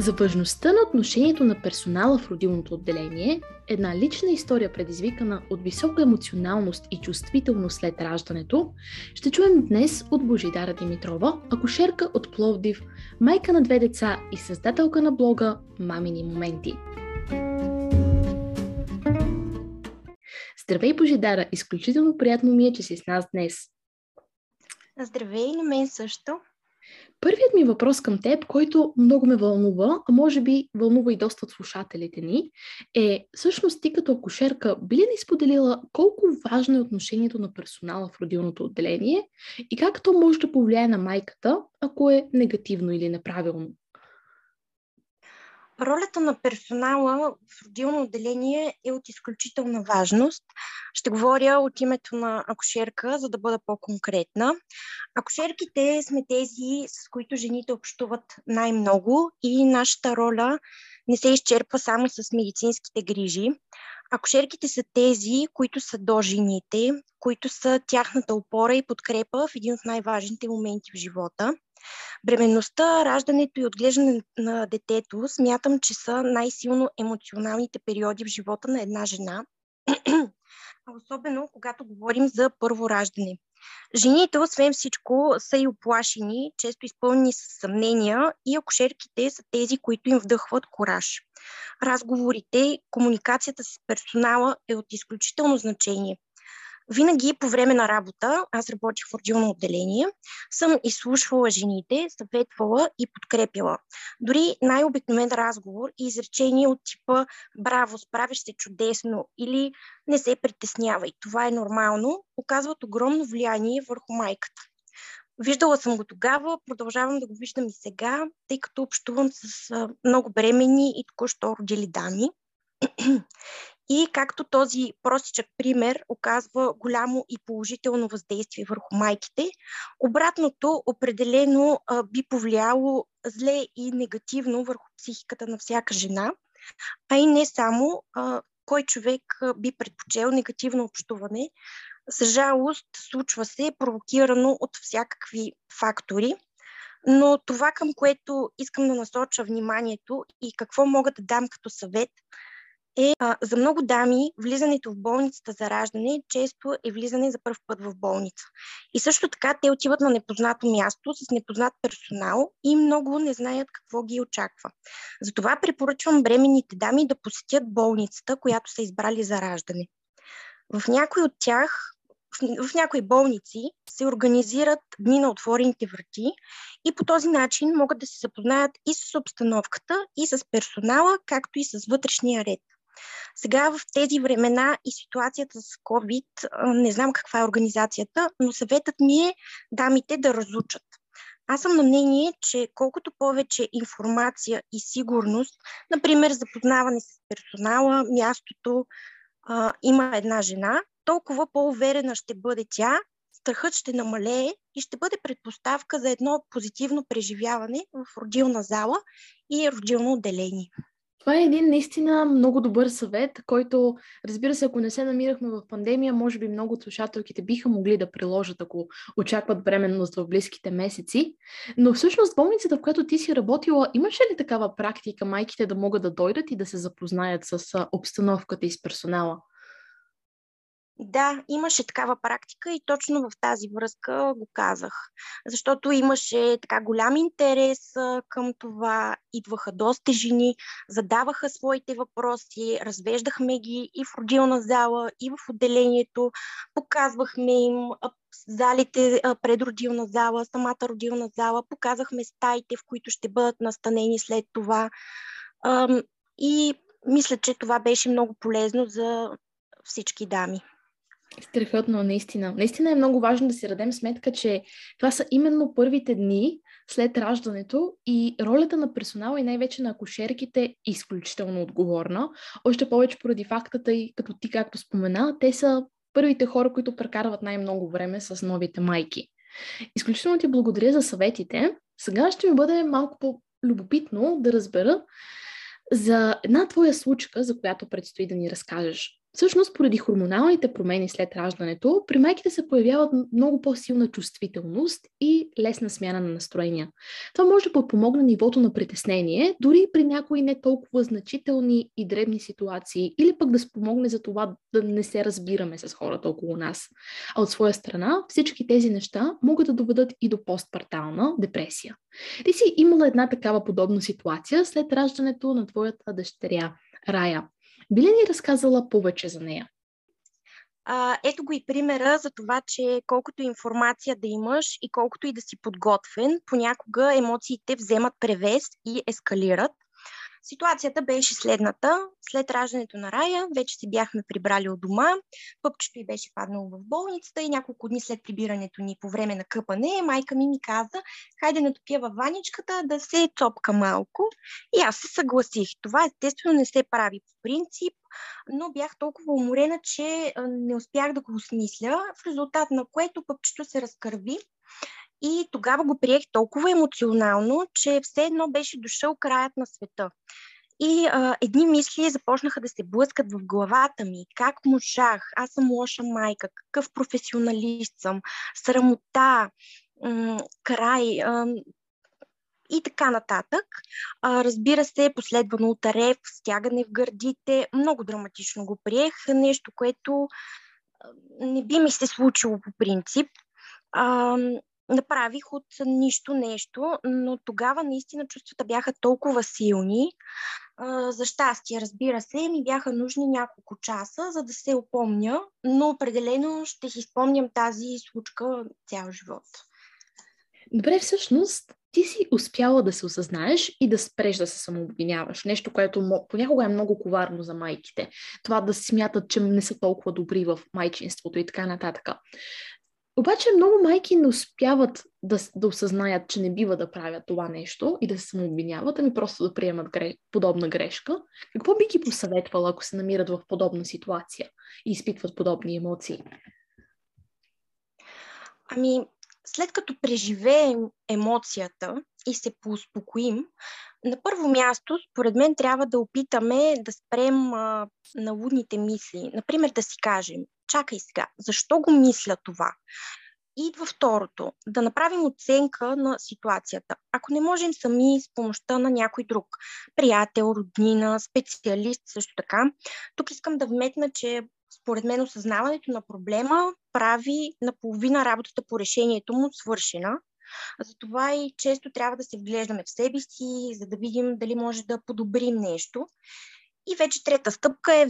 За важността на отношението на персонала в родилното отделение, една лична история, предизвикана от висока емоционалност и чувствителност след раждането, ще чуем днес от Божидара Димитрова, акушерка от Пловдив, майка на две деца и създателка на блога Мамини моменти. Здравей, Божидара! Изключително приятно ми е, че си с нас днес. Здравей, на мен също. Първият ми въпрос към теб, който много ме вълнува, а може би вълнува и доста от слушателите ни, е всъщност ти като акушерка би ли ни споделила колко важно е отношението на персонала в родилното отделение и как то може да повлияе на майката, ако е негативно или неправилно? Ролята на персонала в родилно отделение е от изключителна важност. Ще говоря от името на акушерка, за да бъда по-конкретна. Акушерките сме тези, с които жените общуват най-много и нашата роля не се изчерпва само с медицинските грижи. Акушерките са тези, които са до жените, които са тяхната опора и подкрепа в един от най-важните моменти в живота. Бременността, раждането и отглеждане на детето смятам, че са най-силно емоционалните периоди в живота на една жена, особено когато говорим за първо раждане. Жените, освен всичко, са и оплашени, често изпълнени с съмнения и акушерките са тези, които им вдъхват кораж. Разговорите, комуникацията с персонала е от изключително значение. Винаги по време на работа, аз работих в родилно отделение, съм изслушвала жените, съветвала и подкрепила. Дори най-обикновен разговор и изречение от типа «Браво, справиш се чудесно» или «Не се притеснявай, това е нормално», оказват огромно влияние върху майката. Виждала съм го тогава, продължавам да го виждам и сега, тъй като общувам с много бремени и току-що родили дами. И както този простичък пример оказва голямо и положително въздействие върху майките, обратното определено а, би повлияло зле и негативно върху психиката на всяка жена, а и не само а, кой човек би предпочел негативно общуване. За жалост, случва се провокирано от всякакви фактори. Но това, към което искам да насоча вниманието и какво мога да дам като съвет – е а, за много дами влизането в болницата за раждане често е влизане за първ път в болница. И също така те отиват на непознато място с непознат персонал и много не знаят какво ги очаква. Затова препоръчвам бременните дами да посетят болницата, която са избрали за раждане. В някои от тях в, някои болници се организират дни на отворените врати и по този начин могат да се запознаят и с обстановката, и с персонала, както и с вътрешния ред. Сега в тези времена и ситуацията с COVID, не знам каква е организацията, но съветът ми е дамите да разучат. Аз съм на мнение, че колкото повече информация и сигурност, например запознаване с персонала, мястото, а, има една жена, толкова по-уверена ще бъде тя, страхът ще намалее и ще бъде предпоставка за едно позитивно преживяване в родилна зала и родилно отделение. Това е един наистина много добър съвет, който, разбира се, ако не се намирахме в пандемия, може би много от слушателките биха могли да приложат, ако очакват бременност в близките месеци. Но всъщност болницата, в която ти си работила, имаше ли такава практика майките да могат да дойдат и да се запознаят с обстановката и с персонала? Да, имаше такава практика и точно в тази връзка го казах. Защото имаше така голям интерес към това, идваха доста жени, задаваха своите въпроси, развеждахме ги и в родилна зала, и в отделението, показвахме им залите пред родилна зала, самата родилна зала, показахме стаите, в които ще бъдат настанени след това. И мисля, че това беше много полезно за всички дами. Страхотно, наистина. Наистина е много важно да си дадем сметка, че това са именно първите дни след раждането и ролята на персонала и най-вече на акушерките е изключително отговорна. Още повече поради фактата и като ти както спомена, те са първите хора, които прекарват най-много време с новите майки. Изключително ти благодаря за съветите. Сега ще ми бъде малко по-любопитно да разбера за една твоя случка, за която предстои да ни разкажеш. Всъщност, поради хормоналните промени след раждането, при майките се появяват много по-силна чувствителност и лесна смяна на настроения. Това може да подпомогне нивото на притеснение, дори при някои не толкова значителни и дребни ситуации, или пък да спомогне за това да не се разбираме с хората около нас. А от своя страна, всички тези неща могат да доведат и до постпартална депресия. Ти си имала една такава подобна ситуация след раждането на твоята дъщеря, Рая. Би ли ни разказала повече за нея? А, ето го и примера за това, че колкото информация да имаш и колкото и да си подготвен, понякога емоциите вземат превес и ескалират. Ситуацията беше следната. След раждането на Рая вече се бяхме прибрали от дома. Пъпчето й беше паднало в болницата и няколко дни след прибирането ни по време на къпане, майка ми ми каза, хайде натопя във ваничката да се цопка малко. И аз се съгласих. Това естествено не се прави по принцип, но бях толкова уморена, че не успях да го осмисля, в резултат на което пъпчето се разкърви и тогава го приех толкова емоционално, че все едно беше дошъл краят на света. И а, едни мисли започнаха да се блъскат в главата ми. Как можах? Аз съм лоша майка. Какъв професионалист съм? Срамота, м- край м- и така нататък. А, разбира се, последвано от рев, стягане в гърдите. Много драматично го приех. Нещо, което не би ми се случило по принцип. А, направих от нищо нещо, но тогава наистина чувствата бяха толкова силни. За щастие, разбира се, ми бяха нужни няколко часа, за да се опомня, но определено ще си спомням тази случка цял живот. Добре, всъщност, ти си успяла да се осъзнаеш и да спреш да се самообвиняваш. Нещо, което понякога е много коварно за майките. Това да смятат, че не са толкова добри в майчинството и така нататък. Обаче много майки не успяват да, да осъзнаят, че не бива да правят това нещо и да се самообвиняват, ами просто да приемат гре, подобна грешка. Какво би ги посъветвала, ако се намират в подобна ситуация и изпитват подобни емоции? Ами, след като преживеем емоцията и се поуспокоим, на първо място, според мен, трябва да опитаме да спрем а, налудните мисли. Например, да си кажем, чакай сега, защо го мисля това? Идва второто, да направим оценка на ситуацията. Ако не можем сами с помощта на някой друг, приятел, роднина, специалист също така, тук искам да вметна, че според мен осъзнаването на проблема прави наполовина работата по решението му свършена. Затова и често трябва да се вглеждаме в себе си, за да видим дали може да подобрим нещо. И вече трета стъпка е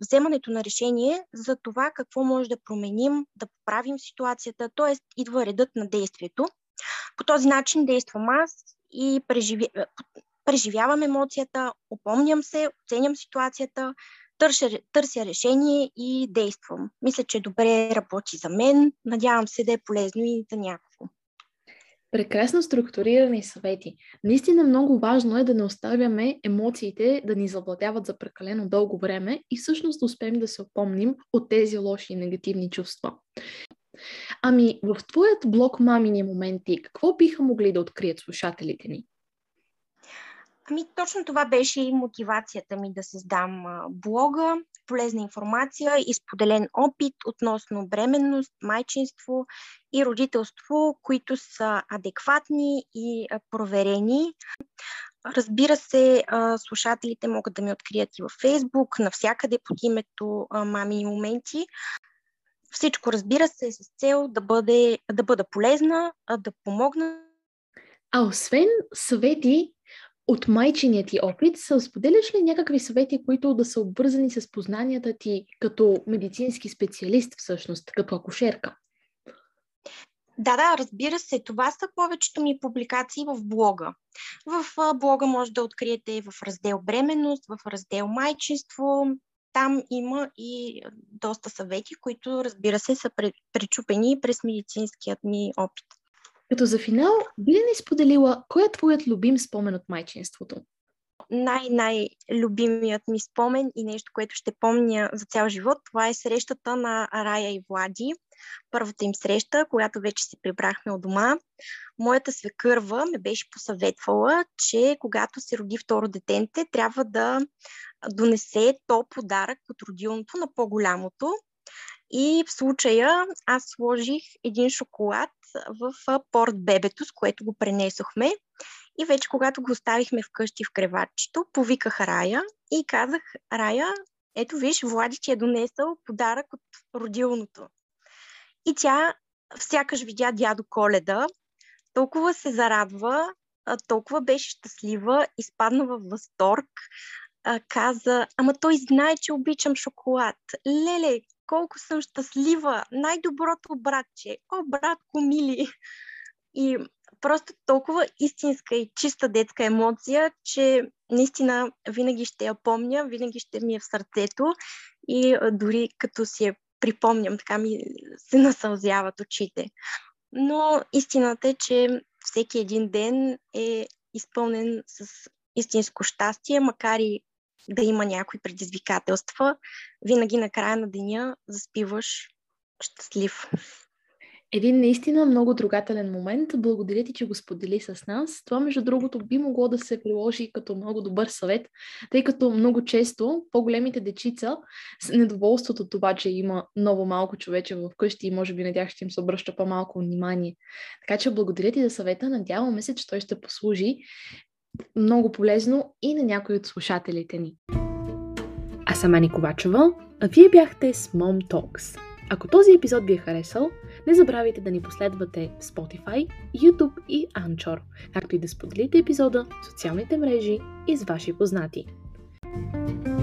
вземането на решение за това какво може да променим, да поправим ситуацията, т.е. идва редът на действието. По този начин действам аз и преживи... преживявам емоцията, опомням се, оценям ситуацията, търся, търся решение и действам. Мисля, че добре работи за мен. Надявам се да е полезно и за някого. Прекрасно структурирани съвети. Наистина много важно е да не оставяме емоциите да ни завладяват за прекалено дълго време и всъщност успеем да се опомним от тези лоши и негативни чувства. Ами, в твоят блог Мамини моменти, какво биха могли да открият слушателите ни? Ами точно това беше и мотивацията ми да създам блога, полезна информация и споделен опит относно бременност, майчинство и родителство, които са адекватни и проверени. Разбира се, слушателите могат да ме открият и във Фейсбук, навсякъде под името Мами и моменти. Всичко, разбира се, е с цел да, бъде, да бъда полезна, да помогна. А освен съвети, от майчиният ти опит, са споделяш ли някакви съвети, които да са обвързани с познанията ти като медицински специалист, всъщност, като акушерка? Да, да, разбира се. Това са повечето ми публикации в блога. В блога може да откриете в раздел бременност, в раздел майчинство. Там има и доста съвети, които, разбира се, са пречупени през медицинският ми опит. Като за финал, би ли ни споделила кой е твоят любим спомен от майчинството? Най-най-любимият ми спомен и нещо, което ще помня за цял живот, това е срещата на Рая и Влади. Първата им среща, когато вече се прибрахме от дома. Моята свекърва ме беше посъветвала, че когато се роди второ детенте, трябва да донесе то подарък от родилното на по-голямото. И в случая аз сложих един шоколад в порт бебето, с което го пренесохме. И вече когато го оставихме вкъщи в креватчето, повиках Рая и казах, Рая, ето виж, Влади ти е донесъл подарък от родилното. И тя сякаш видя дядо Коледа, толкова се зарадва, толкова беше щастлива, изпадна в възторг, каза, ама той знае, че обичам шоколад. Леле, колко съм щастлива, най-доброто братче, о, братко мили. И просто толкова истинска и чиста детска емоция, че наистина винаги ще я помня, винаги ще ми е в сърцето и дори като си я припомням, така ми се насълзяват очите. Но истината е, че всеки един ден е изпълнен с истинско щастие, макар и да има някои предизвикателства, винаги на края на деня заспиваш щастлив. Един наистина много трогателен момент. Благодаря ти, че го сподели с нас. Това, между другото, би могло да се приложи като много добър съвет, тъй като много често по-големите дечица с недоволството от това, че има много малко човече в къщи и може би на тях ще им се обръща по-малко внимание. Така че благодаря ти за съвета. Надяваме се, че той ще послужи много полезно и на някои от слушателите ни. Аз съм Ани Ковачева, а вие бяхте с Mom Talks. Ако този епизод ви е харесал, не забравяйте да ни последвате в Spotify, YouTube и Anchor, както и да споделите епизода в социалните мрежи и с ваши познати. thank you